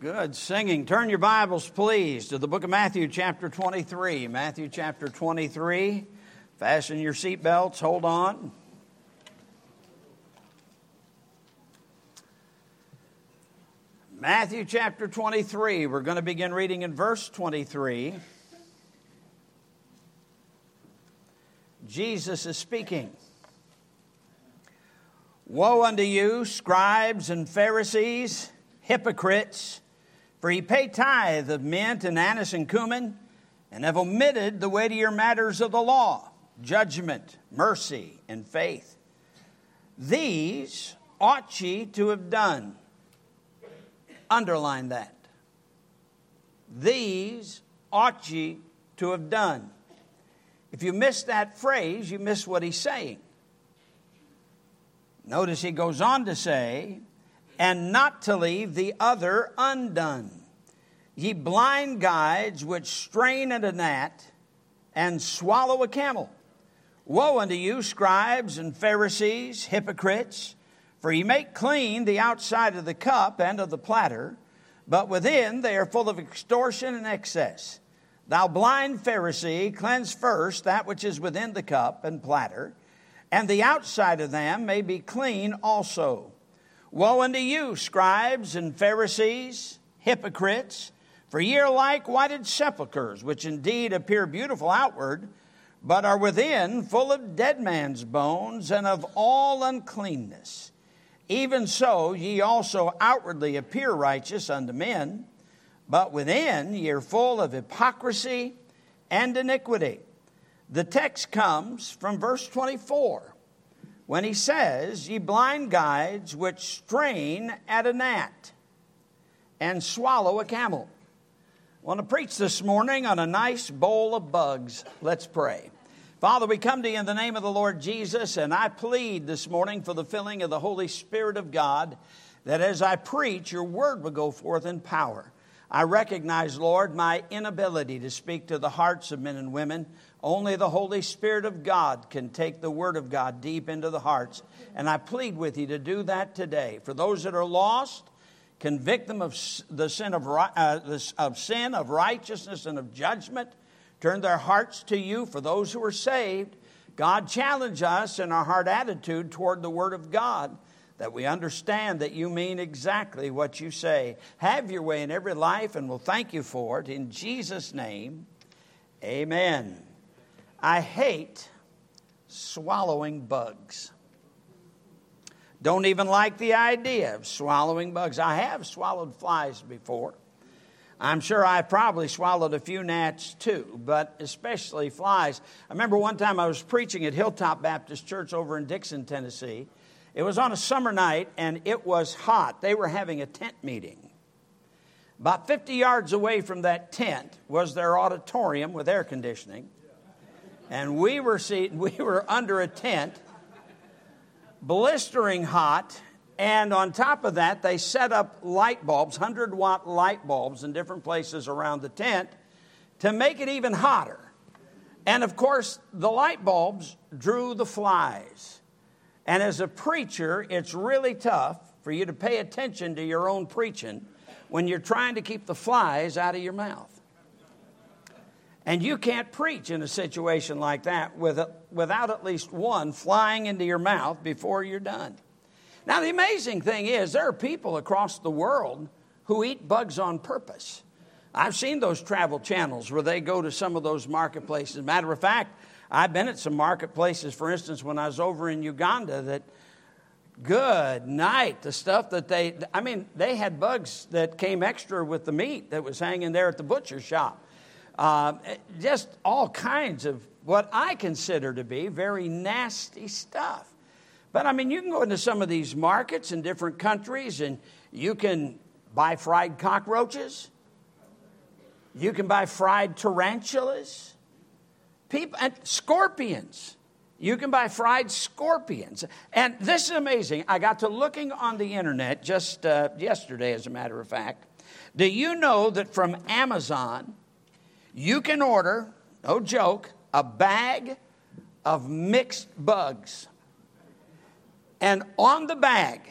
Good singing. Turn your Bibles, please, to the book of Matthew, chapter 23. Matthew, chapter 23. Fasten your seatbelts. Hold on. Matthew, chapter 23. We're going to begin reading in verse 23. Jesus is speaking. Woe unto you, scribes and Pharisees, hypocrites! For he pay tithe of mint and anise and cumin, and have omitted the weightier matters of the law judgment, mercy, and faith. These ought ye to have done. Underline that. These ought ye to have done. If you miss that phrase, you miss what he's saying. Notice he goes on to say, and not to leave the other undone. Ye blind guides which strain at a gnat and swallow a camel. Woe unto you, scribes and Pharisees, hypocrites, for ye make clean the outside of the cup and of the platter, but within they are full of extortion and excess. Thou blind Pharisee, cleanse first that which is within the cup and platter, and the outside of them may be clean also. Woe unto you, scribes and Pharisees, hypocrites, for ye are like whited sepulchres, which indeed appear beautiful outward, but are within full of dead man's bones and of all uncleanness. Even so, ye also outwardly appear righteous unto men, but within ye are full of hypocrisy and iniquity. The text comes from verse 24 when he says, Ye blind guides which strain at a gnat and swallow a camel. I want to preach this morning on a nice bowl of bugs. Let's pray. Father, we come to you in the name of the Lord Jesus, and I plead this morning for the filling of the Holy Spirit of God that as I preach, your word will go forth in power. I recognize, Lord, my inability to speak to the hearts of men and women. Only the Holy Spirit of God can take the Word of God deep into the hearts. And I plead with you to do that today. For those that are lost, convict them of the sin of, uh, of sin, of righteousness, and of judgment. Turn their hearts to you. For those who are saved, God challenge us in our heart attitude toward the Word of God that we understand that you mean exactly what you say. Have your way in every life, and we'll thank you for it. In Jesus' name, amen. I hate swallowing bugs. Don't even like the idea of swallowing bugs. I have swallowed flies before. I'm sure I probably swallowed a few gnats too, but especially flies. I remember one time I was preaching at Hilltop Baptist Church over in Dickson, Tennessee. It was on a summer night and it was hot. They were having a tent meeting. About 50 yards away from that tent was their auditorium with air conditioning. And we were seated, we were under a tent, blistering hot, and on top of that, they set up light bulbs, 100 watt light bulbs in different places around the tent to make it even hotter. And of course, the light bulbs drew the flies. And as a preacher, it's really tough for you to pay attention to your own preaching when you're trying to keep the flies out of your mouth. And you can't preach in a situation like that with a, without at least one flying into your mouth before you're done. Now, the amazing thing is, there are people across the world who eat bugs on purpose. I've seen those travel channels where they go to some of those marketplaces. Matter of fact, I've been at some marketplaces, for instance, when I was over in Uganda, that good night, the stuff that they, I mean, they had bugs that came extra with the meat that was hanging there at the butcher shop. Uh, just all kinds of what I consider to be very nasty stuff. But I mean, you can go into some of these markets in different countries and you can buy fried cockroaches, you can buy fried tarantulas. People and scorpions. You can buy fried scorpions. And this is amazing. I got to looking on the internet just uh, yesterday, as a matter of fact. Do you know that from Amazon, you can order, no joke, a bag of mixed bugs? And on the bag,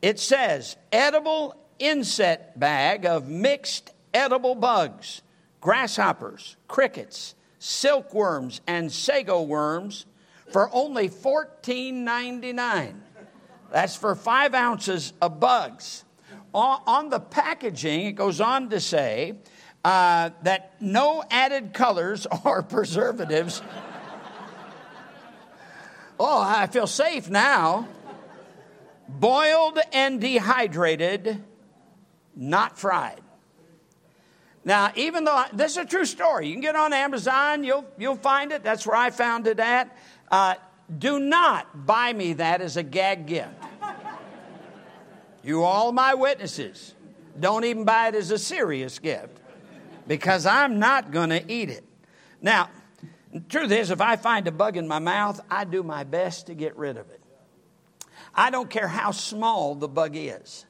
it says edible inset bag of mixed edible bugs, grasshoppers, crickets, silkworms, and sago worms for only $14.99. That's for five ounces of bugs. On the packaging, it goes on to say uh, that no added colors or preservatives. oh, I feel safe now. Boiled and dehydrated, not fried. Now, even though I, this is a true story, you can get on Amazon, you'll, you'll find it. That's where I found it at. Uh, do not buy me that as a gag gift. You all my witnesses. Don't even buy it as a serious gift because I'm not going to eat it. Now, truth is, if I find a bug in my mouth, I do my best to get rid of it. I don't care how small the bug is.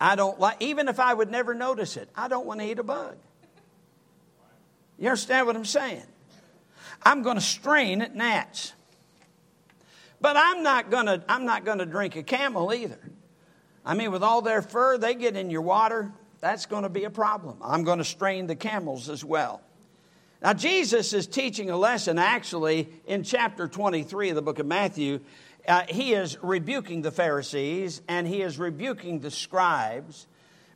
I don't like, even if I would never notice it, I don't want to eat a bug. You understand what I'm saying? I'm going to strain at gnats. But I'm not going to, I'm not going to drink a camel either. I mean, with all their fur, they get in your water. That's going to be a problem. I'm going to strain the camels as well. Now, Jesus is teaching a lesson actually in chapter 23 of the book of Matthew uh, he is rebuking the Pharisees and he is rebuking the scribes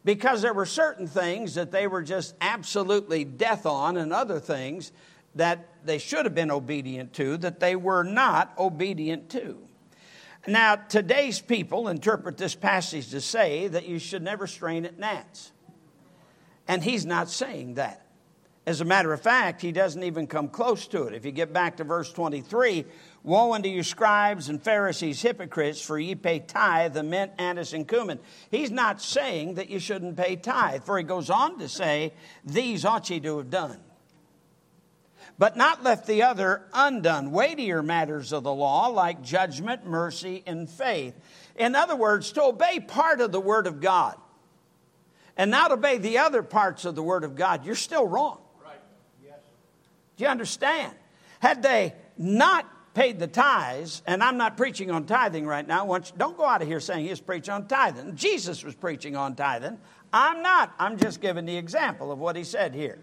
because there were certain things that they were just absolutely death on, and other things that they should have been obedient to that they were not obedient to. Now, today's people interpret this passage to say that you should never strain at gnats. And he's not saying that. As a matter of fact, he doesn't even come close to it. If you get back to verse 23, Woe unto you, scribes and Pharisees, hypocrites, for ye pay tithe the mint, anise, and cumin. He's not saying that you shouldn't pay tithe, for he goes on to say, These ought ye to have done. But not left the other undone, weightier matters of the law, like judgment, mercy, and faith. In other words, to obey part of the Word of God and not obey the other parts of the Word of God, you're still wrong. Right. Yes. Do you understand? Had they not paid the tithes, and I'm not preaching on tithing right now. Once, don't go out of here saying he's preaching on tithing. Jesus was preaching on tithing. I'm not. I'm just giving the example of what he said here.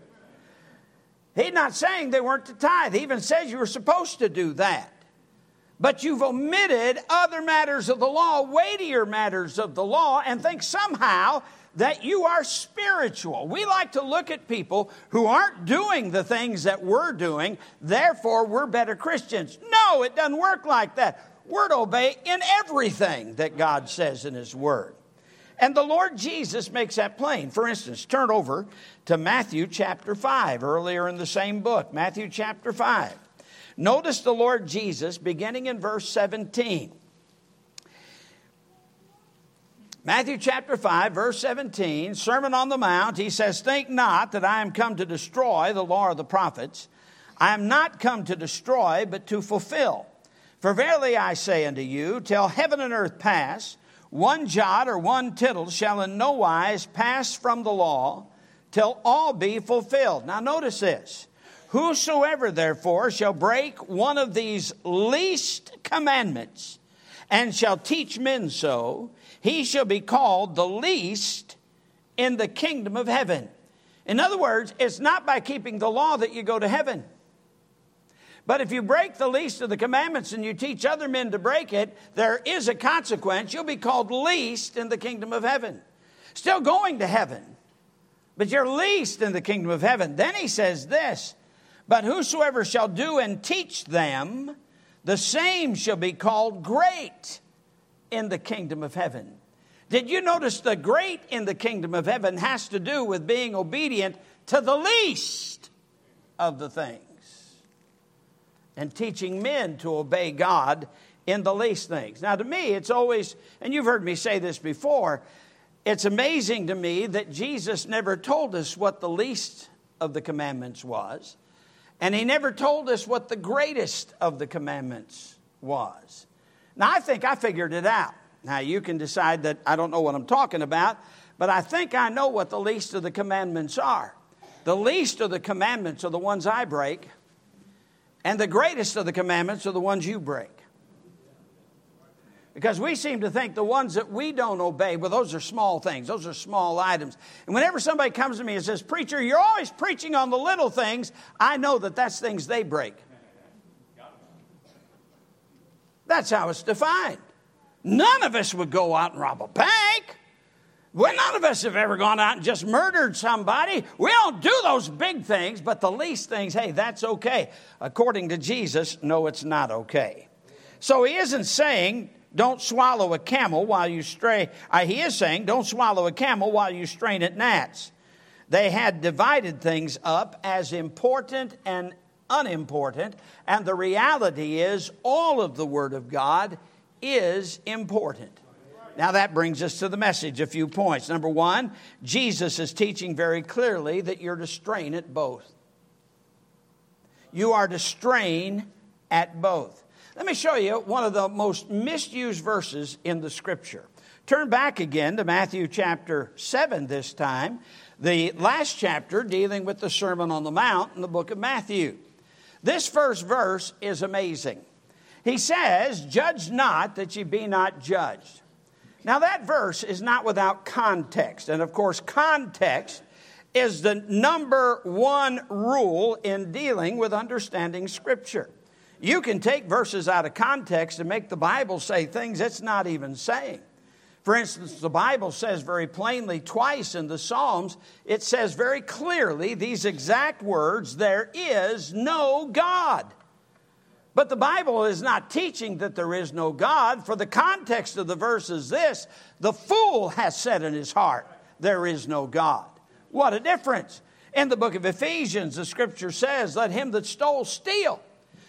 He's not saying they weren't to tithe. He even says you were supposed to do that. But you've omitted other matters of the law, weightier matters of the law, and think somehow that you are spiritual. We like to look at people who aren't doing the things that we're doing, therefore, we're better Christians. No, it doesn't work like that. We're to obey in everything that God says in His Word. And the Lord Jesus makes that plain. For instance, turn over to Matthew chapter 5, earlier in the same book, Matthew chapter 5. Notice the Lord Jesus beginning in verse 17. Matthew chapter 5, verse 17, Sermon on the Mount, he says, Think not that I am come to destroy the law of the prophets. I am not come to destroy, but to fulfill. For verily I say unto you, till heaven and earth pass, one jot or one tittle shall in no wise pass from the law, till all be fulfilled. Now notice this. Whosoever therefore shall break one of these least commandments, and shall teach men so, he shall be called the least in the kingdom of heaven. In other words, it's not by keeping the law that you go to heaven. But if you break the least of the commandments and you teach other men to break it, there is a consequence. You'll be called least in the kingdom of heaven. Still going to heaven, but you're least in the kingdom of heaven. Then he says this But whosoever shall do and teach them, the same shall be called great in the kingdom of heaven. Did you notice the great in the kingdom of heaven has to do with being obedient to the least of the things and teaching men to obey God in the least things. Now, to me, it's always, and you've heard me say this before, it's amazing to me that Jesus never told us what the least of the commandments was, and he never told us what the greatest of the commandments was. Now, I think I figured it out. Now, you can decide that I don't know what I'm talking about, but I think I know what the least of the commandments are. The least of the commandments are the ones I break, and the greatest of the commandments are the ones you break. Because we seem to think the ones that we don't obey, well, those are small things, those are small items. And whenever somebody comes to me and says, Preacher, you're always preaching on the little things, I know that that's things they break. That's how it's defined. None of us would go out and rob a bank. Well, none of us have ever gone out and just murdered somebody. We don't do those big things, but the least things, hey, that's okay. According to Jesus, no, it's not okay. So he isn't saying don't swallow a camel while you stray. Uh, he is saying don't swallow a camel while you strain at gnats. They had divided things up as important and unimportant, and the reality is all of the Word of God is important. Now, that brings us to the message, a few points. Number one, Jesus is teaching very clearly that you're to strain at both. You are to strain at both. Let me show you one of the most misused verses in the scripture. Turn back again to Matthew chapter 7 this time, the last chapter dealing with the Sermon on the Mount in the book of Matthew. This first verse is amazing. He says, Judge not that ye be not judged. Now, that verse is not without context. And of course, context is the number one rule in dealing with understanding Scripture. You can take verses out of context and make the Bible say things it's not even saying. For instance, the Bible says very plainly twice in the Psalms, it says very clearly these exact words there is no God. But the Bible is not teaching that there is no God, for the context of the verse is this the fool has said in his heart, There is no God. What a difference. In the book of Ephesians, the scripture says, Let him that stole steal.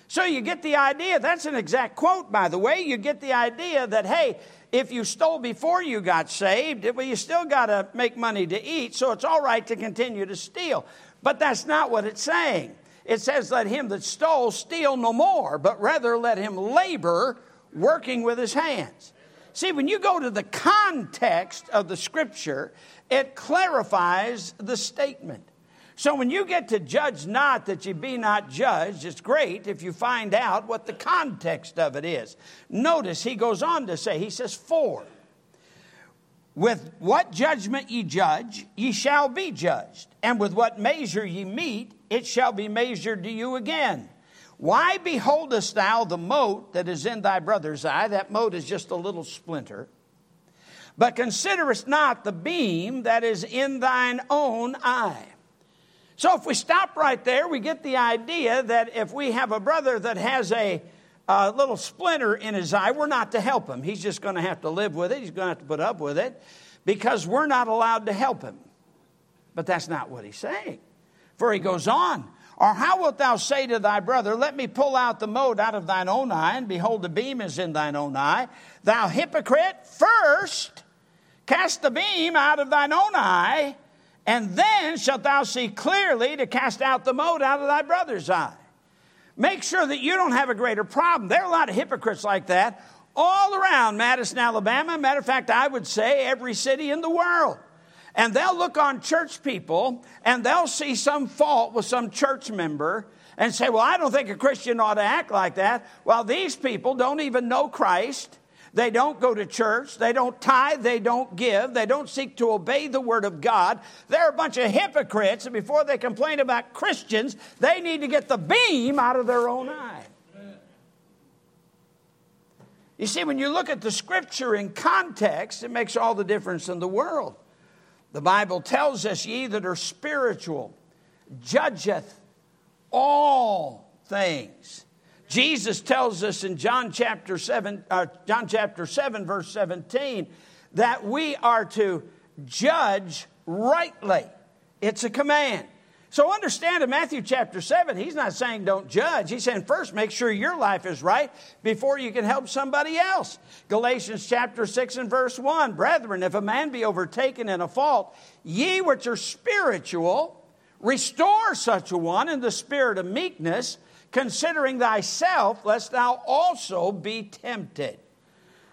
So you get the idea, that's an exact quote, by the way. You get the idea that, hey, if you stole before you got saved, well, you still got to make money to eat, so it's all right to continue to steal. But that's not what it's saying it says, Let him that stole steal no more, but rather let him labor working with his hands. See, when you go to the context of the scripture, it clarifies the statement. So when you get to judge not that you be not judged, it's great if you find out what the context of it is. Notice he goes on to say, he says, For with what judgment ye judge, ye shall be judged, and with what measure ye meet, it shall be measured to you again. Why beholdest thou the mote that is in thy brother's eye? That mote is just a little splinter. But considerest not the beam that is in thine own eye. So if we stop right there, we get the idea that if we have a brother that has a, a little splinter in his eye, we're not to help him. He's just going to have to live with it, he's going to have to put up with it because we're not allowed to help him. But that's not what he's saying. For he goes on, Or how wilt thou say to thy brother, Let me pull out the mote out of thine own eye, and behold, the beam is in thine own eye? Thou hypocrite, first cast the beam out of thine own eye, and then shalt thou see clearly to cast out the mote out of thy brother's eye. Make sure that you don't have a greater problem. There are a lot of hypocrites like that all around Madison, Alabama. Matter of fact, I would say every city in the world. And they'll look on church people and they'll see some fault with some church member and say, Well, I don't think a Christian ought to act like that. Well, these people don't even know Christ. They don't go to church. They don't tithe. They don't give. They don't seek to obey the word of God. They're a bunch of hypocrites. And before they complain about Christians, they need to get the beam out of their own eye. You see, when you look at the scripture in context, it makes all the difference in the world. The Bible tells us, ye that are spiritual, judgeth all things. Jesus tells us in John chapter 7, uh, John chapter 7, verse 17, that we are to judge rightly. It's a command. So understand in Matthew chapter 7, he's not saying don't judge. He's saying first make sure your life is right before you can help somebody else. Galatians chapter 6 and verse 1 Brethren, if a man be overtaken in a fault, ye which are spiritual, restore such a one in the spirit of meekness, considering thyself, lest thou also be tempted.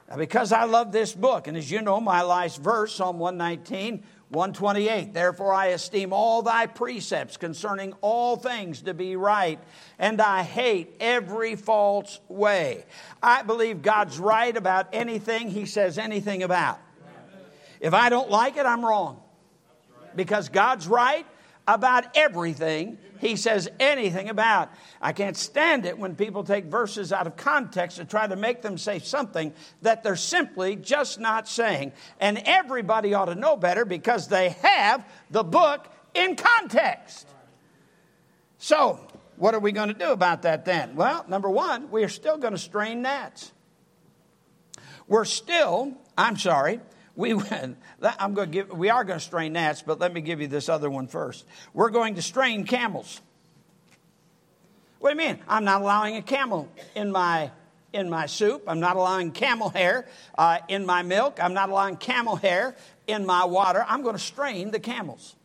Now, because I love this book, and as you know, my last verse, Psalm 119, 128 Therefore I esteem all thy precepts concerning all things to be right, and I hate every false way. I believe God's right about anything he says anything about. If I don't like it, I'm wrong. Because God's right about everything he says anything about. I can't stand it when people take verses out of context to try to make them say something that they're simply just not saying. And everybody ought to know better because they have the book in context. So, what are we going to do about that then? Well, number one, we are still going to strain gnats. We're still, I'm sorry, we I'm going to give, we are going to strain gnats, but let me give you this other one first. We're going to strain camels. What do you mean? I'm not allowing a camel in my in my soup. I'm not allowing camel hair uh, in my milk. I'm not allowing camel hair in my water. I'm going to strain the camels.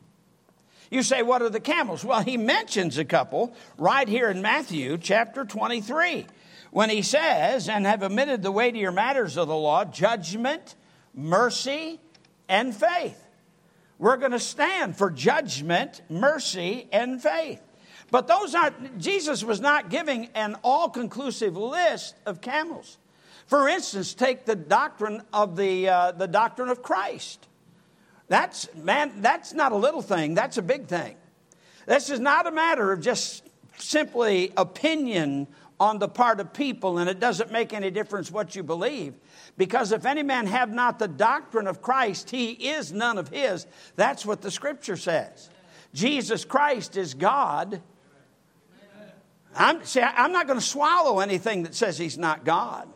You say, what are the camels? Well, he mentions a couple right here in Matthew chapter 23 when he says, and have omitted the weightier matters of the law, judgment mercy, and faith. We're going to stand for judgment, mercy, and faith. But those aren't, Jesus was not giving an all conclusive list of camels. For instance, take the doctrine of the, uh, the doctrine of Christ. That's, man, that's not a little thing, that's a big thing. This is not a matter of just simply opinion on the part of people, and it doesn't make any difference what you believe. Because if any man have not the doctrine of Christ, he is none of his. That's what the scripture says. Jesus Christ is God. I'm, see, I'm not going to swallow anything that says he's not God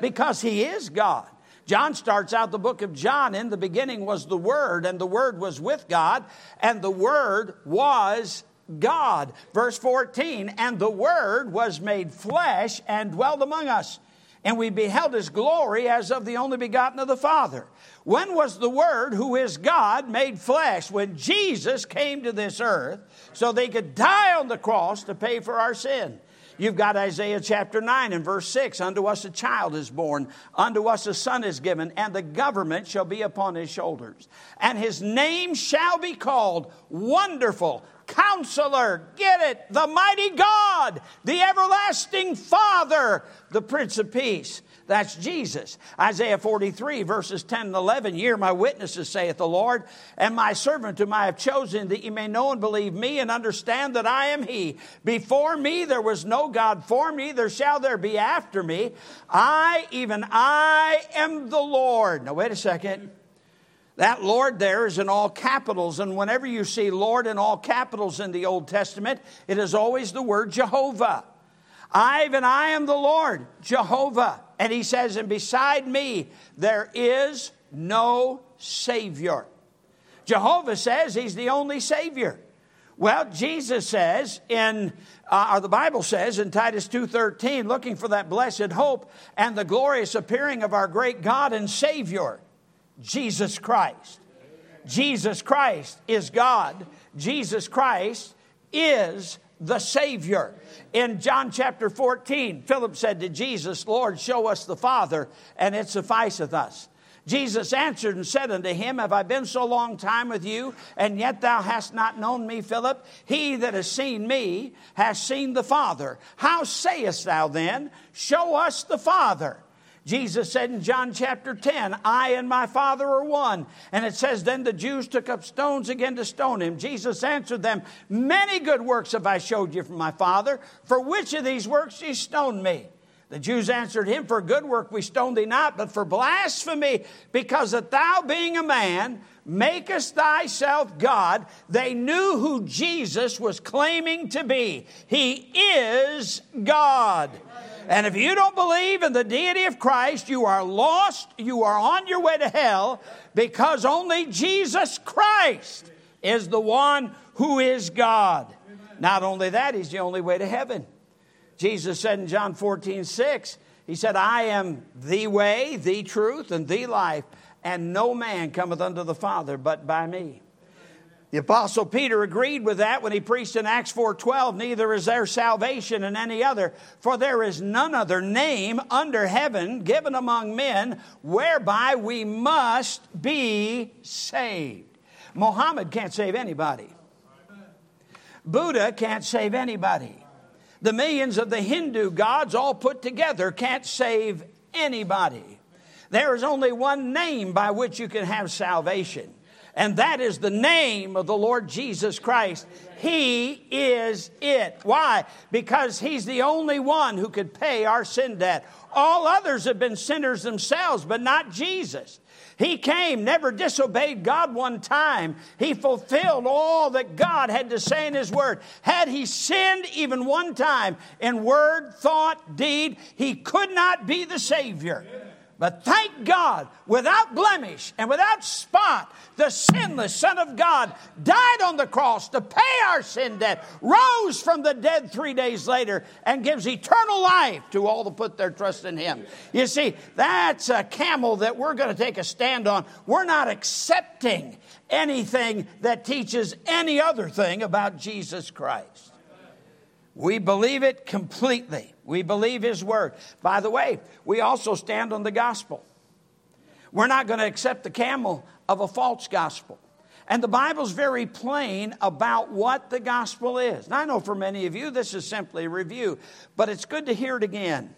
because he is God. John starts out the book of John. In the beginning was the Word, and the Word was with God, and the Word was God. Verse 14, and the Word was made flesh and dwelled among us and we beheld his glory as of the only begotten of the Father. When was the Word, who is God, made flesh? When Jesus came to this earth so they could die on the cross to pay for our sin. You've got Isaiah chapter 9 and verse 6 Unto us a child is born, unto us a son is given, and the government shall be upon his shoulders. And his name shall be called Wonderful Counselor, get it, the mighty God, the everlasting Father, the Prince of Peace. That's Jesus. Isaiah 43, verses 10 and 11. Hear my witnesses, saith the Lord, and my servant whom I have chosen, that ye may know and believe me and understand that I am He. Before me there was no God for me, neither shall there be after me. I, even I, am the Lord. Now, wait a second. That Lord there is in all capitals, and whenever you see Lord in all capitals in the Old Testament, it is always the word Jehovah. I and I am the Lord, Jehovah. And he says, and beside me there is no Savior. Jehovah says he's the only Savior. Well, Jesus says in, uh, or the Bible says in Titus 2.13, looking for that blessed hope and the glorious appearing of our great God and Savior. Jesus Christ. Jesus Christ is God. Jesus Christ is the Savior. In John chapter 14, Philip said to Jesus, Lord, show us the Father, and it sufficeth us. Jesus answered and said unto him, Have I been so long time with you, and yet thou hast not known me, Philip? He that has seen me has seen the Father. How sayest thou then, Show us the Father? Jesus said in John chapter 10, I and my Father are one. And it says, Then the Jews took up stones again to stone him. Jesus answered them, Many good works have I showed you from my Father. For which of these works ye stoned me? The Jews answered him, For good work we stone thee not, but for blasphemy, because that thou being a man, makest thyself God. They knew who Jesus was claiming to be. He is God. And if you don't believe in the deity of Christ, you are lost, you are on your way to hell, because only Jesus Christ is the one who is God. Not only that, He's the only way to heaven. Jesus said in John 14, 6, He said, I am the way, the truth, and the life, and no man cometh unto the Father but by me. The apostle Peter agreed with that when he preached in Acts 4:12, neither is there salvation in any other, for there is none other name under heaven given among men whereby we must be saved. Mohammed can't save anybody. Buddha can't save anybody. The millions of the Hindu gods all put together can't save anybody. There is only one name by which you can have salvation, and that is the name of the Lord Jesus Christ. He is it. Why? Because He's the only one who could pay our sin debt. All others have been sinners themselves, but not Jesus. He came, never disobeyed God one time. He fulfilled all that God had to say in His Word. Had He sinned even one time in word, thought, deed, He could not be the Savior. But thank God, without blemish and without spot, the sinless Son of God died on the cross to pay our sin debt, rose from the dead three days later, and gives eternal life to all that put their trust in Him. You see, that's a camel that we're going to take a stand on. We're not accepting anything that teaches any other thing about Jesus Christ. We believe it completely. We believe His Word. By the way, we also stand on the gospel. We're not going to accept the camel of a false gospel. And the Bible's very plain about what the gospel is. Now, I know for many of you this is simply a review, but it's good to hear it again.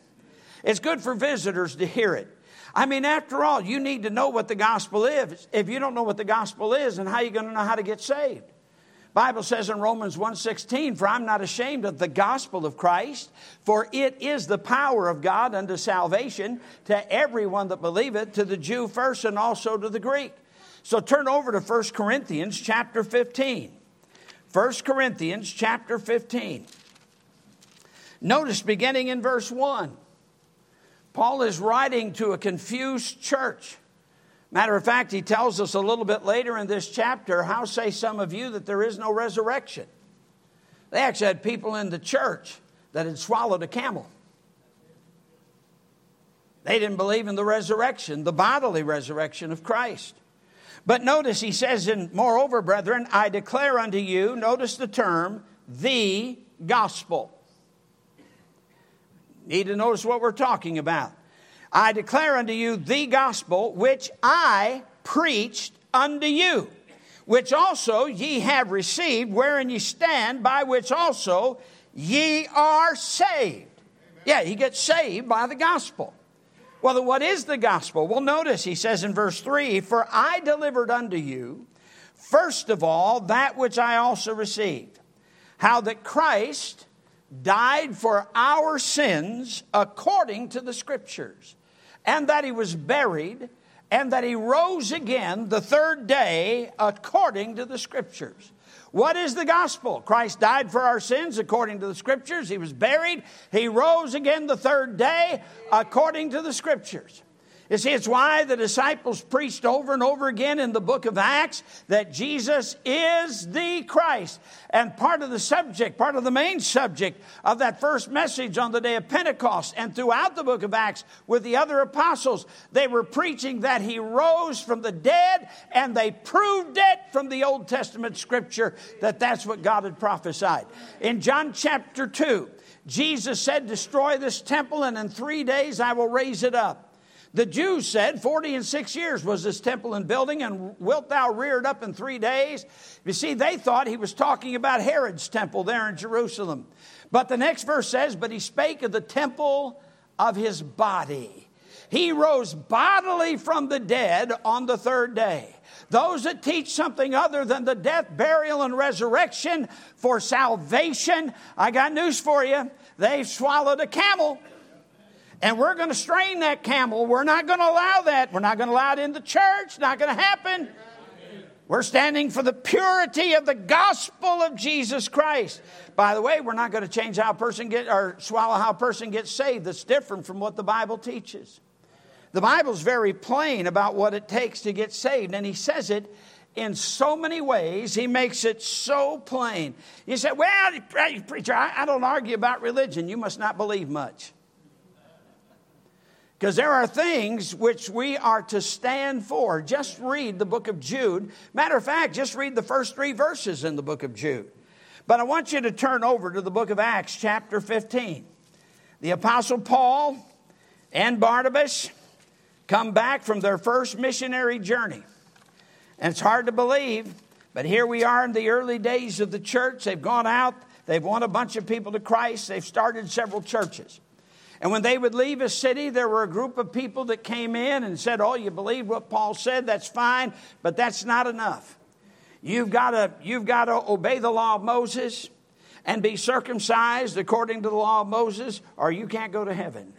It's good for visitors to hear it. I mean, after all, you need to know what the gospel is. If you don't know what the gospel is, then how are you going to know how to get saved? Bible says in Romans 1:16, "For I'm not ashamed of the gospel of Christ, for it is the power of God unto salvation to everyone that believeth, to the Jew first and also to the Greek." So turn over to 1 Corinthians chapter 15. 1 Corinthians chapter 15. Notice beginning in verse 1. Paul is writing to a confused church. Matter of fact, he tells us a little bit later in this chapter how say some of you that there is no resurrection? They actually had people in the church that had swallowed a camel. They didn't believe in the resurrection, the bodily resurrection of Christ. But notice he says, in moreover, brethren, I declare unto you, notice the term, the gospel. Need to notice what we're talking about. I declare unto you the gospel which I preached unto you, which also ye have received, wherein ye stand, by which also ye are saved. Yeah, he gets saved by the gospel. Well, what is the gospel? Well, notice he says in verse 3 For I delivered unto you, first of all, that which I also received, how that Christ died for our sins according to the scriptures, and that he was buried, and that he rose again the third day according to the scriptures. What is the gospel? Christ died for our sins according to the scriptures. He was buried. He rose again the third day according to the scriptures. You see, it's why the disciples preached over and over again in the book of Acts that Jesus is the Christ. And part of the subject, part of the main subject of that first message on the day of Pentecost and throughout the book of Acts with the other apostles, they were preaching that he rose from the dead and they proved it from the Old Testament scripture that that's what God had prophesied. In John chapter 2, Jesus said, Destroy this temple, and in three days I will raise it up. The Jews said, 40 and six years was this temple in building, and wilt thou rear it up in three days? You see, they thought he was talking about Herod's temple there in Jerusalem. But the next verse says, But he spake of the temple of his body. He rose bodily from the dead on the third day. Those that teach something other than the death, burial, and resurrection for salvation, I got news for you. They've swallowed a camel. And we're going to strain that camel. We're not going to allow that. We're not going to allow it in the church. Not going to happen. We're standing for the purity of the gospel of Jesus Christ. By the way, we're not going to change how a person get or swallow how a person gets saved. That's different from what the Bible teaches. The Bible's very plain about what it takes to get saved, and he says it in so many ways. He makes it so plain. You say, Well, preacher, I don't argue about religion. You must not believe much. Because there are things which we are to stand for. Just read the book of Jude. Matter of fact, just read the first three verses in the book of Jude. But I want you to turn over to the book of Acts, chapter 15. The Apostle Paul and Barnabas come back from their first missionary journey. And it's hard to believe But here we are in the early days of the church. They've gone out, they've won a bunch of people to Christ, they've started several churches. And when they would leave a city, there were a group of people that came in and said, Oh, you believe what Paul said? That's fine, but that's not enough. You've got to, you've got to obey the law of Moses and be circumcised according to the law of Moses, or you can't go to heaven.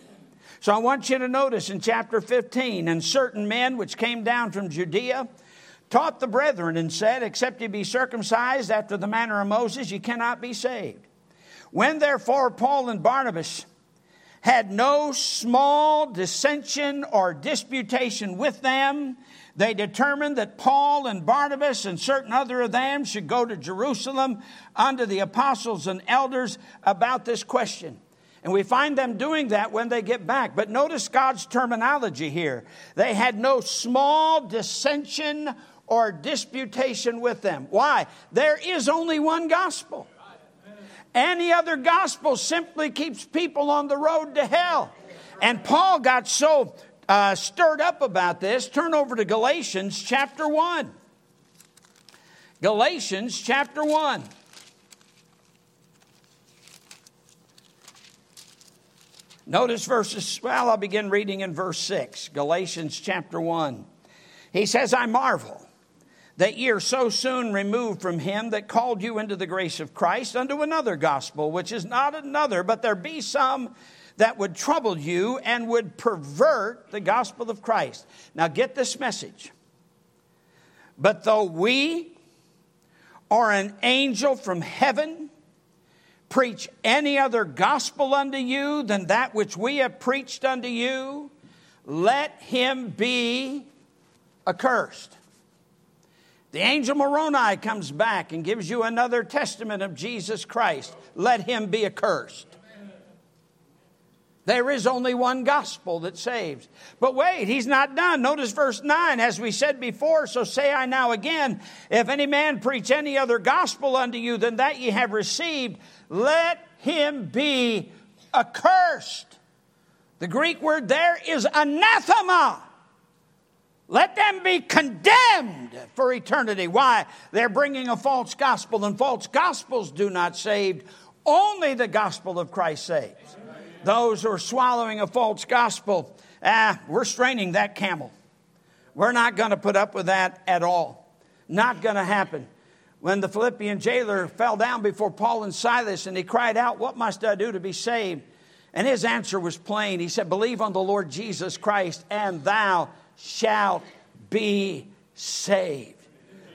So I want you to notice in chapter 15, and certain men which came down from Judea taught the brethren and said, Except ye be circumcised after the manner of Moses, ye cannot be saved. When therefore Paul and Barnabas had no small dissension or disputation with them, they determined that Paul and Barnabas and certain other of them should go to Jerusalem unto the apostles and elders about this question. And we find them doing that when they get back. But notice God's terminology here. They had no small dissension or disputation with them. Why? There is only one gospel. Any other gospel simply keeps people on the road to hell. And Paul got so uh, stirred up about this. Turn over to Galatians chapter 1. Galatians chapter 1. Notice verses, well, I'll begin reading in verse 6, Galatians chapter 1. He says, I marvel that ye are so soon removed from him that called you into the grace of Christ unto another gospel, which is not another, but there be some that would trouble you and would pervert the gospel of Christ. Now get this message. But though we or an angel from heaven preach any other gospel unto you than that which we have preached unto you, let him be accursed. The angel Moroni comes back and gives you another testament of Jesus Christ. Let him be accursed. There is only one gospel that saves. But wait, he's not done. Notice verse 9. As we said before, so say I now again, if any man preach any other gospel unto you than that ye have received, let him be accursed. The Greek word there is anathema. Let them be condemned for eternity. Why? They're bringing a false gospel, and false gospels do not save. Only the gospel of Christ saves those who are swallowing a false gospel, ah, we're straining that camel. We're not going to put up with that at all. Not going to happen. When the Philippian jailer fell down before Paul and Silas and he cried out, What must I do to be saved? And his answer was plain. He said, Believe on the Lord Jesus Christ, and thou shalt be saved.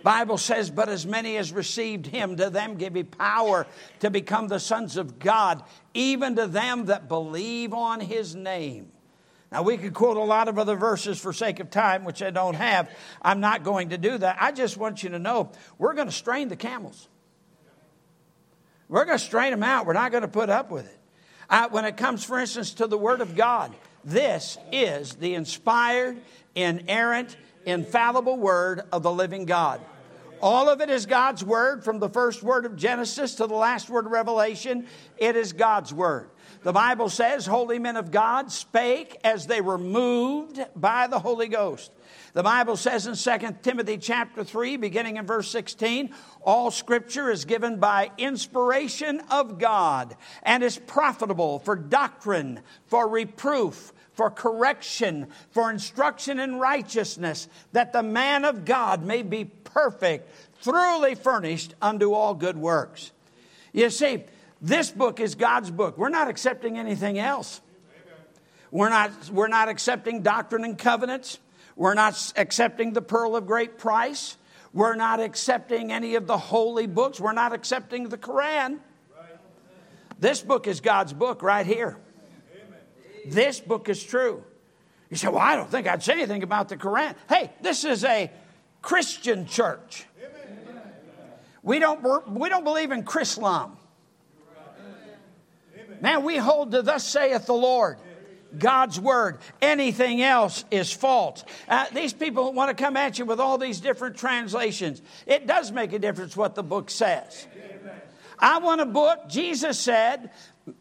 Bible says, but as many as received him, to them give he power to become the sons of God, even to them that believe on his name. Now, we could quote a lot of other verses for sake of time, which I don't have. I'm not going to do that. I just want you to know we're going to strain the camels. We're going to strain them out. We're not going to put up with it. Uh, when it comes, for instance, to the Word of God, this is the inspired, inerrant, infallible Word of the living God. All of it is God's word from the first word of Genesis to the last word of Revelation. It is God's word. The Bible says, Holy men of God spake as they were moved by the Holy Ghost. The Bible says in 2 Timothy chapter 3, beginning in verse 16, all scripture is given by inspiration of God and is profitable for doctrine, for reproof, for correction, for instruction in righteousness, that the man of God may be perfect, thoroughly furnished unto all good works. You see, this book is God's book. We're not accepting anything else. We're not, we're not accepting doctrine and covenants. We're not accepting the pearl of great price. We're not accepting any of the holy books. We're not accepting the Quran. This book is God's book right here. This book is true. You say, Well, I don't think I'd say anything about the Quran. Hey, this is a Christian church. We don't, we don't believe in Chrislam. Man, we hold to thus saith the Lord. God's word. Anything else is false. Uh, these people want to come at you with all these different translations. It does make a difference what the book says. I want a book. Jesus said,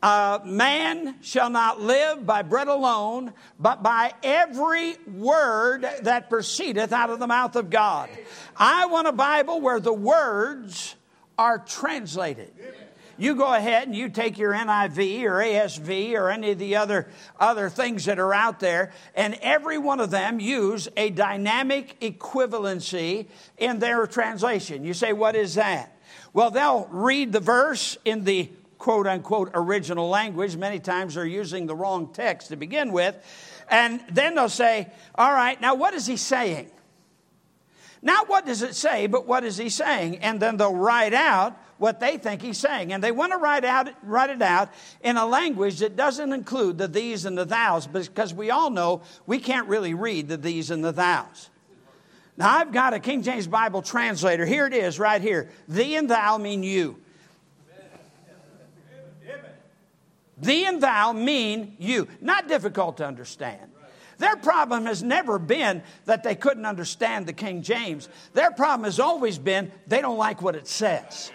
uh, Man shall not live by bread alone, but by every word that proceedeth out of the mouth of God. I want a Bible where the words are translated. You go ahead and you take your NIV or ASV or any of the other, other things that are out there, and every one of them use a dynamic equivalency in their translation. You say, What is that? Well, they'll read the verse in the quote unquote original language. Many times they're using the wrong text to begin with. And then they'll say, All right, now what is he saying? Not what does it say, but what is he saying? And then they'll write out what they think he's saying. And they want to write, out, write it out in a language that doesn't include the these and the thous, because we all know we can't really read the these and the thous. Now, I've got a King James Bible translator. Here it is, right here. Thee and thou mean you. Thee and thou mean you. Not difficult to understand. Their problem has never been that they couldn't understand the King James. Their problem has always been they don't like what it says.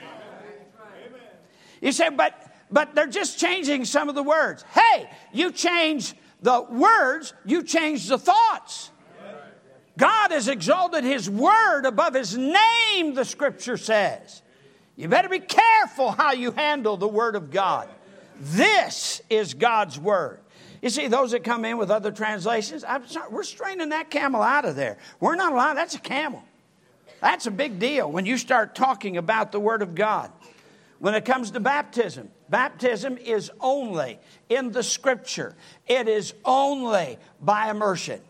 You say, but but they're just changing some of the words. Hey, you change the words, you change the thoughts. God has exalted his word above his name, the scripture says. You better be careful how you handle the word of God. This is God's word. You see, those that come in with other translations, sorry, we're straining that camel out of there. We're not allowed, that's a camel. That's a big deal when you start talking about the Word of God. When it comes to baptism, baptism is only in the Scripture, it is only by immersion.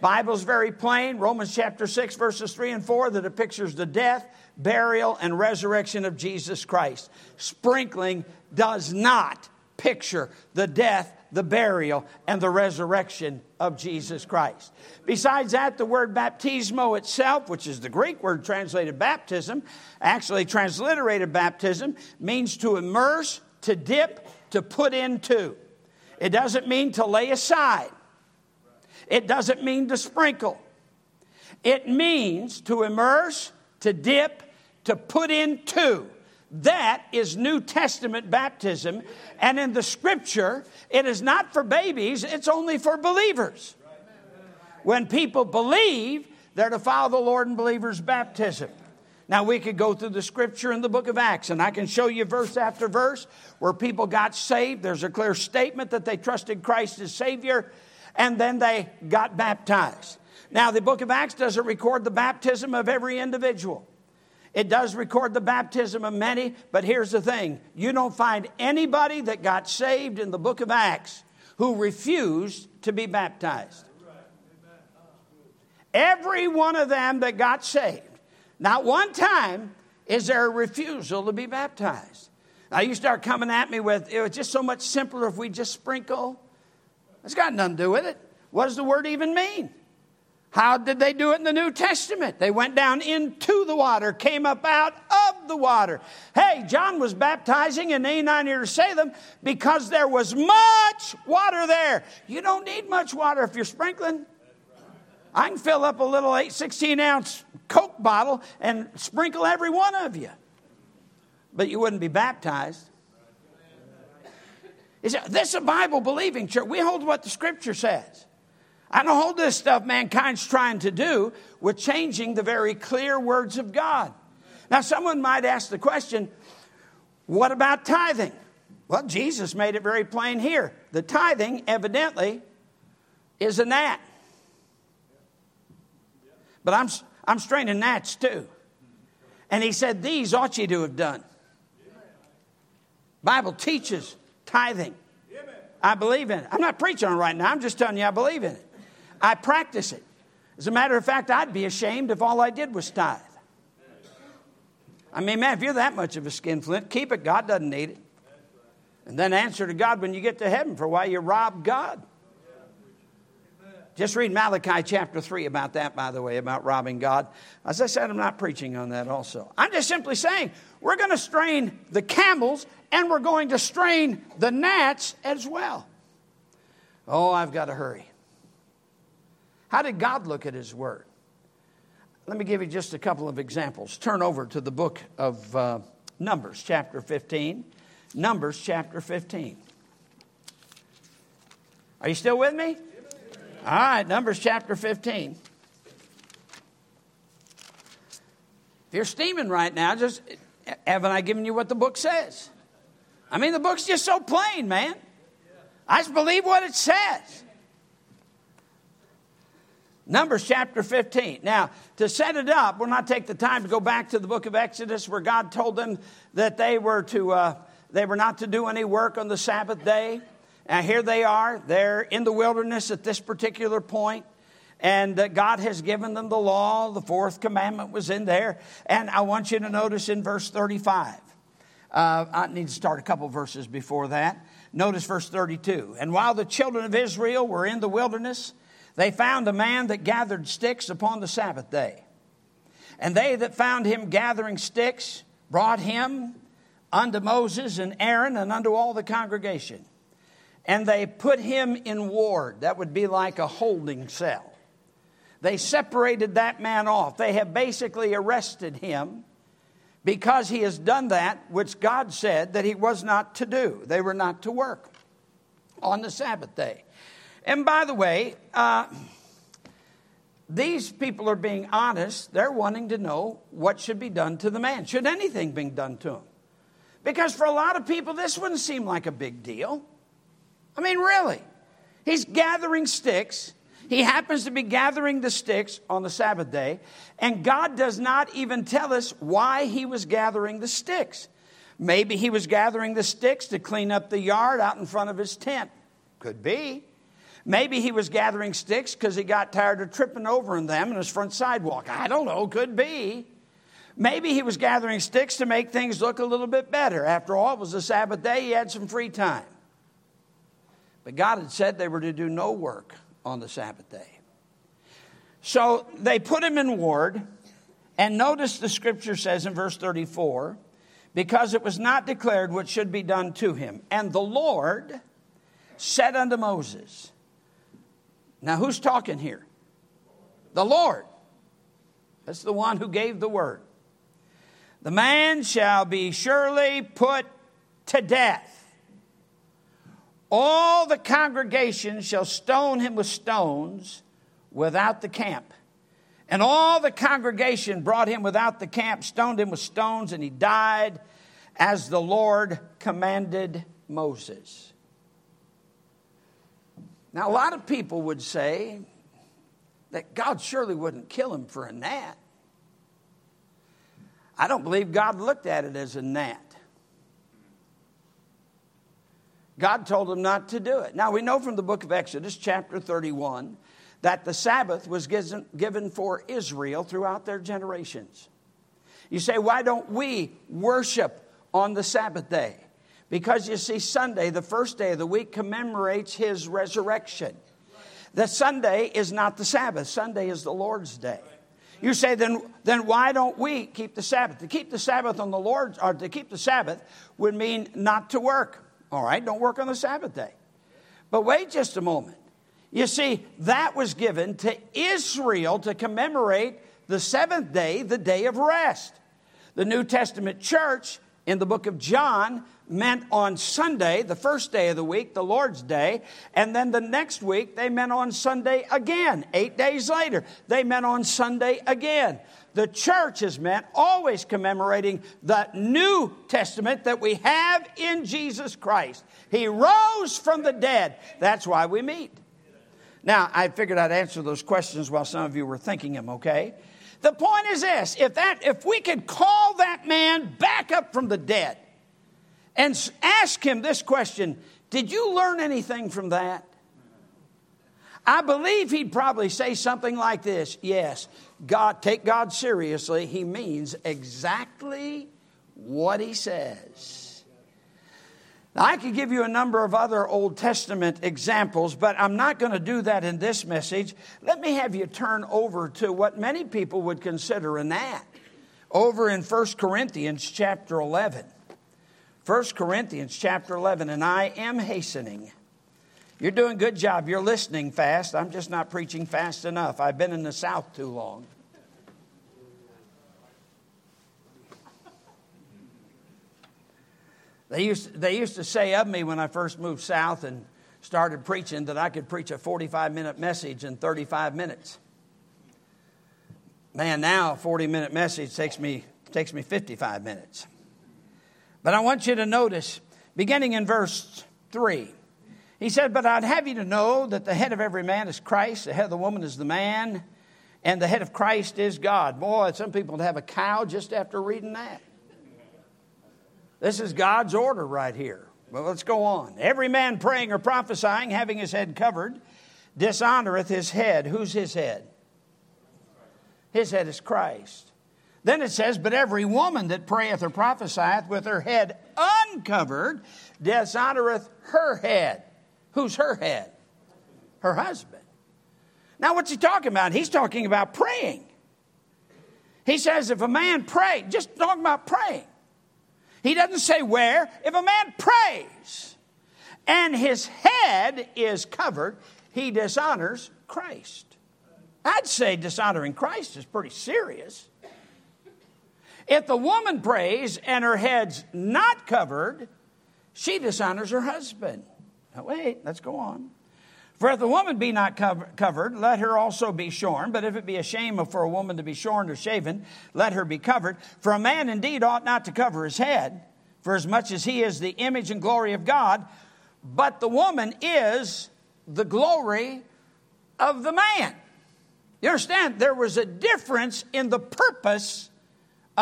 Bible's very plain. Romans chapter 6, verses 3 and 4, that it pictures the death, burial, and resurrection of Jesus Christ. Sprinkling does not picture the death, the burial, and the resurrection of Jesus Christ. Besides that, the word baptismo itself, which is the Greek word translated baptism, actually transliterated baptism, means to immerse, to dip, to put into. It doesn't mean to lay aside, it doesn't mean to sprinkle. It means to immerse, to dip, to put into. That is New Testament baptism. And in the scripture, it is not for babies, it's only for believers. When people believe, they're to follow the Lord in believers' baptism. Now, we could go through the scripture in the book of Acts, and I can show you verse after verse where people got saved. There's a clear statement that they trusted Christ as Savior, and then they got baptized. Now, the book of Acts doesn't record the baptism of every individual. It does record the baptism of many, but here's the thing you don't find anybody that got saved in the book of Acts who refused to be baptized. Every one of them that got saved, not one time is there a refusal to be baptized. Now you start coming at me with, it was just so much simpler if we just sprinkle. It's got nothing to do with it. What does the word even mean? How did they do it in the New Testament? They went down into the water, came up out of the water. Hey, John was baptizing, here to Salim because there was much water there. You don't need much water if you're sprinkling. I can fill up a little 8, 16 ounce Coke bottle and sprinkle every one of you, but you wouldn't be baptized. Is this is a Bible believing church? We hold what the Scripture says. I don't hold this stuff mankind's trying to do with changing the very clear words of God. Now, someone might ask the question, what about tithing? Well, Jesus made it very plain here. The tithing, evidently, is a gnat. But I'm, I'm straining gnats too. And he said, These ought ye to have done. Bible teaches tithing. I believe in it. I'm not preaching right now. I'm just telling you I believe in it. I practice it. As a matter of fact, I'd be ashamed if all I did was tithe. I mean, man, if you're that much of a skinflint, keep it. God doesn't need it. And then answer to God when you get to heaven for why you robbed God. Just read Malachi chapter 3 about that, by the way, about robbing God. As I said, I'm not preaching on that also. I'm just simply saying we're going to strain the camels and we're going to strain the gnats as well. Oh, I've got to hurry. How did God look at His Word? Let me give you just a couple of examples. Turn over to the book of uh, Numbers chapter 15. Numbers chapter 15. Are you still with me? All right, Numbers chapter 15. If you're steaming right now, just haven't I given you what the book says? I mean, the book's just so plain, man. I just believe what it says. Numbers chapter 15. Now, to set it up, we'll not take the time to go back to the book of Exodus where God told them that they were to uh, they were not to do any work on the Sabbath day. And here they are. They're in the wilderness at this particular point and God has given them the law. The fourth commandment was in there. And I want you to notice in verse 35. Uh, I need to start a couple verses before that. Notice verse 32. And while the children of Israel were in the wilderness, they found a man that gathered sticks upon the Sabbath day. And they that found him gathering sticks brought him unto Moses and Aaron and unto all the congregation. And they put him in ward. That would be like a holding cell. They separated that man off. They have basically arrested him because he has done that which God said that he was not to do. They were not to work on the Sabbath day. And by the way, uh, these people are being honest. They're wanting to know what should be done to the man. Should anything be done to him? Because for a lot of people, this wouldn't seem like a big deal. I mean, really. He's gathering sticks he happens to be gathering the sticks on the Sabbath day, and God does not even tell us why he was gathering the sticks. Maybe he was gathering the sticks to clean up the yard out in front of his tent. Could be. Maybe he was gathering sticks because he got tired of tripping over in them in his front sidewalk. I don't know. Could be. Maybe he was gathering sticks to make things look a little bit better. After all, it was a Sabbath day, he had some free time. But God had said they were to do no work on the Sabbath day. So they put him in ward, and notice the scripture says in verse 34 because it was not declared what should be done to him. And the Lord said unto Moses, Now who's talking here? The Lord. That's the one who gave the word. The man shall be surely put to death all the congregation shall stone him with stones without the camp. And all the congregation brought him without the camp, stoned him with stones, and he died as the Lord commanded Moses. Now, a lot of people would say that God surely wouldn't kill him for a gnat. I don't believe God looked at it as a gnat. God told him not to do it. Now, we know from the book of Exodus, chapter 31, that the Sabbath was given for Israel throughout their generations. You say, why don't we worship on the Sabbath day? Because you see, Sunday, the first day of the week, commemorates his resurrection. The Sunday is not the Sabbath, Sunday is the Lord's day. You say, then, then why don't we keep the Sabbath? To keep the Sabbath on the Lord's, or to keep the Sabbath would mean not to work. All right, don't work on the Sabbath day. But wait just a moment. You see, that was given to Israel to commemorate the seventh day, the day of rest. The New Testament church in the book of John meant on Sunday, the first day of the week, the Lord's Day, and then the next week they meant on Sunday again. Eight days later, they meant on Sunday again the church is meant, always commemorating the New Testament that we have in Jesus Christ. He rose from the dead. That's why we meet. Now, I figured I'd answer those questions while some of you were thinking them, okay? The point is this if, that, if we could call that man back up from the dead and ask him this question Did you learn anything from that? I believe he'd probably say something like this Yes, God, take God seriously. He means exactly what he says. Now, I could give you a number of other Old Testament examples, but I'm not going to do that in this message. Let me have you turn over to what many people would consider a gnat. Over in 1 Corinthians chapter 11. 1 Corinthians chapter 11, and I am hastening. You're doing a good job. You're listening fast. I'm just not preaching fast enough. I've been in the South too long. They used, they used to say of me when I first moved south and started preaching that I could preach a 45 minute message in 35 minutes. Man, now a 40 minute message takes me, takes me 55 minutes. But I want you to notice, beginning in verse 3, he said, But I'd have you to know that the head of every man is Christ, the head of the woman is the man, and the head of Christ is God. Boy, some people have a cow just after reading that. This is God's order right here. Well, let's go on. Every man praying or prophesying, having his head covered, dishonoreth his head. Who's his head? His head is Christ. Then it says, But every woman that prayeth or prophesieth with her head uncovered dishonoreth her head. Who's her head? Her husband. Now, what's he talking about? He's talking about praying. He says, if a man pray, just talking about praying. He doesn't say where. If a man prays and his head is covered, he dishonors Christ. I'd say dishonoring Christ is pretty serious. If the woman prays and her head's not covered, she dishonors her husband. Now, wait, let's go on. For if the woman be not cover, covered, let her also be shorn. But if it be a shame for a woman to be shorn or shaven, let her be covered. For a man indeed ought not to cover his head, for as much as he is the image and glory of God, but the woman is the glory of the man. You understand? There was a difference in the purpose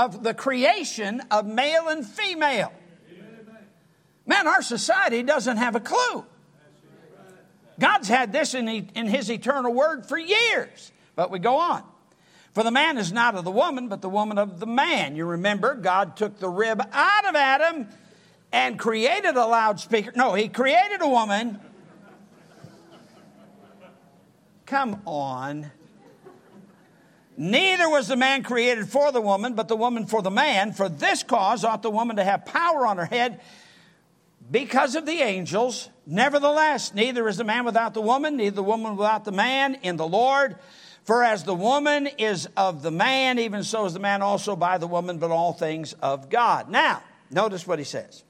of the creation of male and female. Man, our society doesn't have a clue. God's had this in, in His eternal word for years. But we go on. For the man is not of the woman, but the woman of the man. You remember, God took the rib out of Adam and created a loudspeaker. No, He created a woman. Come on. Neither was the man created for the woman, but the woman for the man. For this cause ought the woman to have power on her head because of the angels. Nevertheless, neither is the man without the woman, neither the woman without the man in the Lord. For as the woman is of the man, even so is the man also by the woman, but all things of God. Now, notice what he says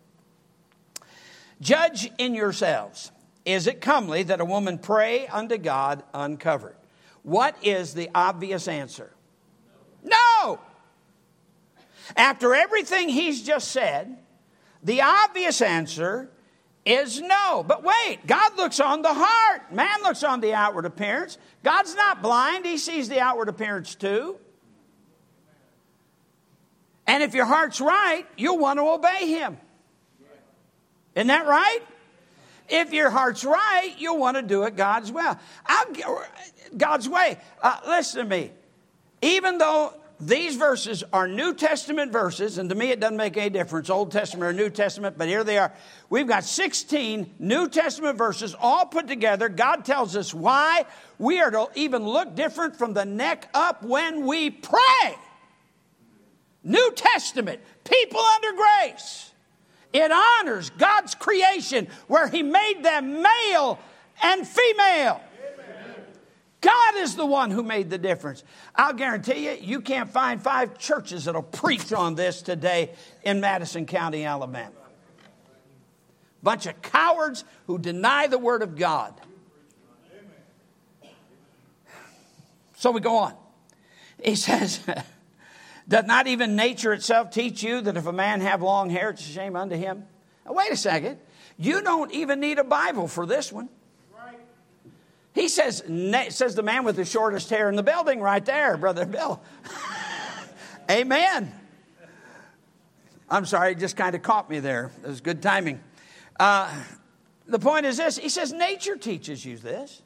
Judge in yourselves. Is it comely that a woman pray unto God uncovered? What is the obvious answer? No! After everything he's just said, the obvious answer is no. But wait, God looks on the heart. Man looks on the outward appearance. God's not blind, He sees the outward appearance too. And if your heart's right, you'll want to obey Him. Isn't that right? If your heart's right, you'll want to do it God's way. God's way. Uh, listen to me. Even though these verses are New Testament verses, and to me it doesn't make any difference, Old Testament or New Testament, but here they are. We've got 16 New Testament verses all put together. God tells us why we are to even look different from the neck up when we pray. New Testament, people under grace. It honors God's creation where He made them male and female. God is the one who made the difference. I'll guarantee you, you can't find five churches that'll preach on this today in Madison County, Alabama. Bunch of cowards who deny the Word of God. So we go on. He says, Does not even nature itself teach you that if a man have long hair, it's a shame unto him? Now, wait a second. You don't even need a Bible for this one. He says, says the man with the shortest hair in the building right there, Brother Bill. Amen. I'm sorry, it just kind of caught me there. It was good timing. Uh, the point is this He says, nature teaches you this.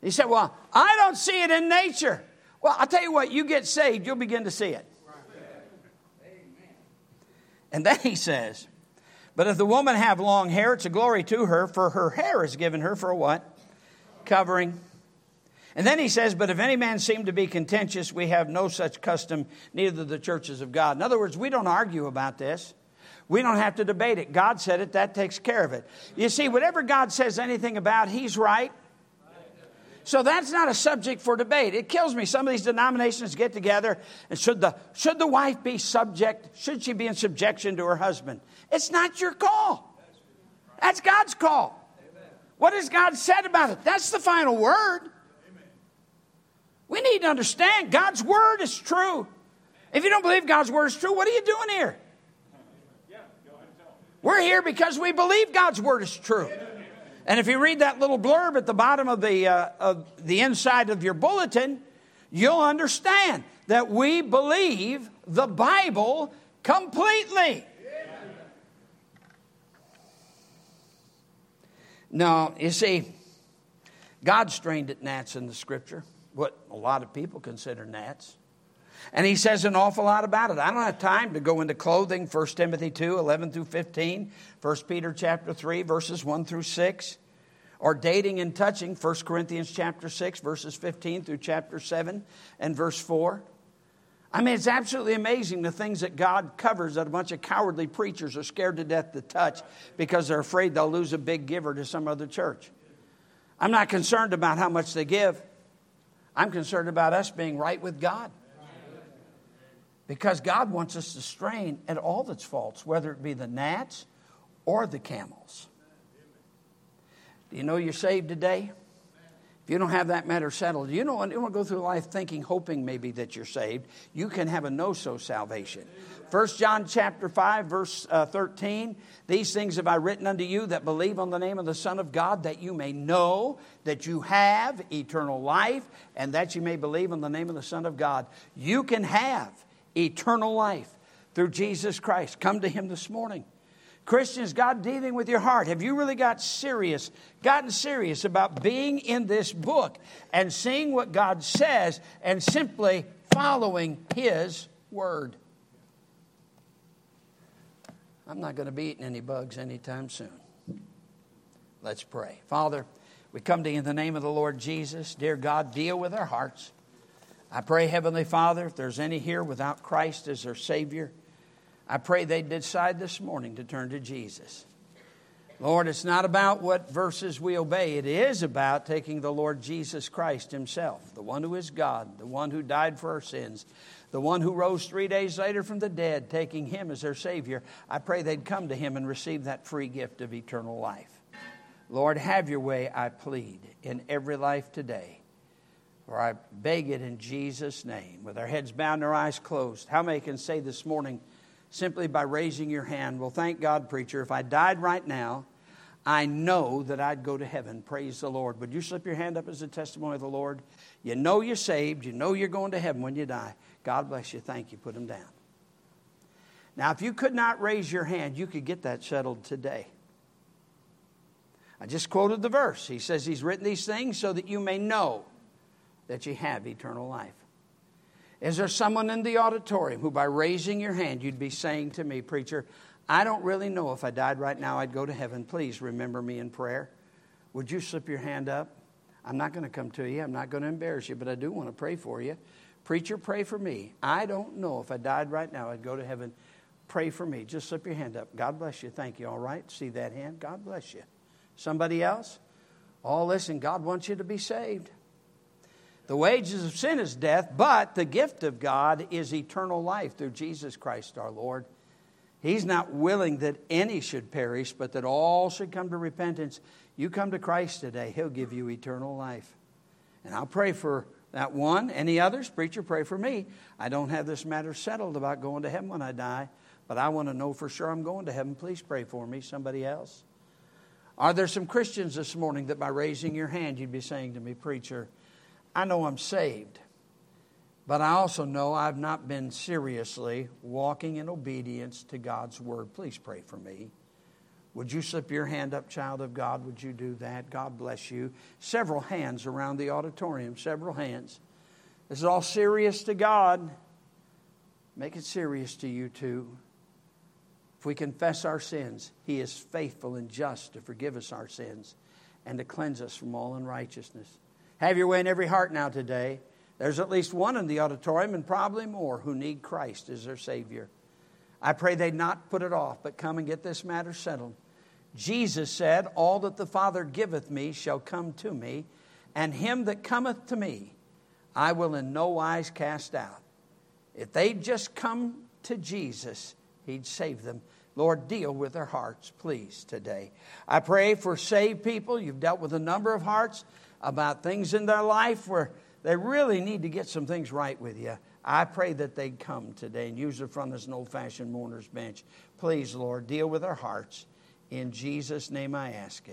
He said, Well, I don't see it in nature. Well, I'll tell you what, you get saved, you'll begin to see it. And then he says, but if the woman have long hair, it's a glory to her, for her hair is given her for what? Covering. And then he says, But if any man seem to be contentious, we have no such custom, neither the churches of God. In other words, we don't argue about this. We don't have to debate it. God said it, that takes care of it. You see, whatever God says anything about, He's right. So that's not a subject for debate. It kills me. Some of these denominations get together and should the, should the wife be subject? Should she be in subjection to her husband? It's not your call. That's God's call. What has God said about it? That's the final word. We need to understand God's word is true. If you don't believe God's word is true, what are you doing here? We're here because we believe God's word is true. And if you read that little blurb at the bottom of the, uh, of the inside of your bulletin, you'll understand that we believe the Bible completely. No, you see, God strained at gnats in the scripture, what a lot of people consider gnats. And he says an awful lot about it. I don't have time to go into clothing, 1 Timothy 2, 11 through 15, 1 Peter chapter 3, verses 1 through 6, or dating and touching, 1 Corinthians chapter 6, verses 15 through chapter 7 and verse 4. I mean, it's absolutely amazing the things that God covers that a bunch of cowardly preachers are scared to death to touch because they're afraid they'll lose a big giver to some other church. I'm not concerned about how much they give. I'm concerned about us being right with God. Because God wants us to strain at all that's false, whether it be the gnats or the camels. Do you know you're saved today? If you don't have that matter settled, you don't, you don't go through life thinking, hoping maybe that you're saved. You can have a know-so salvation. 1 John chapter 5, verse uh, 13. These things have I written unto you that believe on the name of the Son of God, that you may know that you have eternal life, and that you may believe on the name of the Son of God. You can have eternal life through Jesus Christ. Come to Him this morning. Christians, God dealing with your heart. Have you really got serious, gotten serious about being in this book and seeing what God says and simply following His word? I'm not going to be eating any bugs anytime soon. Let's pray. Father, we come to you in the name of the Lord Jesus. Dear God, deal with our hearts. I pray, Heavenly Father, if there's any here without Christ as their Savior, I pray they decide this morning to turn to Jesus. Lord, it's not about what verses we obey. It is about taking the Lord Jesus Christ Himself, the one who is God, the one who died for our sins, the one who rose three days later from the dead, taking Him as their Savior. I pray they'd come to Him and receive that free gift of eternal life. Lord, have your way, I plead, in every life today. For I beg it in Jesus' name, with our heads bowed and our eyes closed. How many can say this morning, simply by raising your hand, Well, thank God, preacher, if I died right now, I know that I'd go to heaven. Praise the Lord. Would you slip your hand up as a testimony of the Lord? You know you're saved. You know you're going to heaven when you die. God bless you. Thank you. Put them down. Now, if you could not raise your hand, you could get that settled today. I just quoted the verse. He says he's written these things so that you may know that you have eternal life. Is there someone in the auditorium who, by raising your hand, you'd be saying to me, Preacher, I don't really know if I died right now, I'd go to heaven. Please remember me in prayer. Would you slip your hand up? I'm not going to come to you. I'm not going to embarrass you, but I do want to pray for you. Preacher, pray for me. I don't know if I died right now, I'd go to heaven. Pray for me. Just slip your hand up. God bless you. Thank you. All right. See that hand? God bless you. Somebody else? Oh, listen, God wants you to be saved. The wages of sin is death, but the gift of God is eternal life through Jesus Christ our Lord. He's not willing that any should perish, but that all should come to repentance. You come to Christ today, He'll give you eternal life. And I'll pray for that one. Any others? Preacher, pray for me. I don't have this matter settled about going to heaven when I die, but I want to know for sure I'm going to heaven. Please pray for me. Somebody else? Are there some Christians this morning that by raising your hand you'd be saying to me, Preacher, I know I'm saved, but I also know I've not been seriously walking in obedience to God's word. Please pray for me. Would you slip your hand up, child of God? Would you do that? God bless you. Several hands around the auditorium, several hands. This is all serious to God. Make it serious to you too. If we confess our sins, He is faithful and just to forgive us our sins and to cleanse us from all unrighteousness. Have your way in every heart now today. There's at least one in the auditorium and probably more who need Christ as their Savior. I pray they'd not put it off, but come and get this matter settled. Jesus said, All that the Father giveth me shall come to me, And him that cometh to me, I will in no wise cast out. If they'd just come to Jesus, he'd save them. Lord, deal with their hearts, please, today. I pray for saved people. You've dealt with a number of hearts about things in their life where they really need to get some things right with you. I pray that they'd come today and use it from as an old fashioned mourner's bench. Please, Lord, deal with our hearts. In Jesus' name I ask it.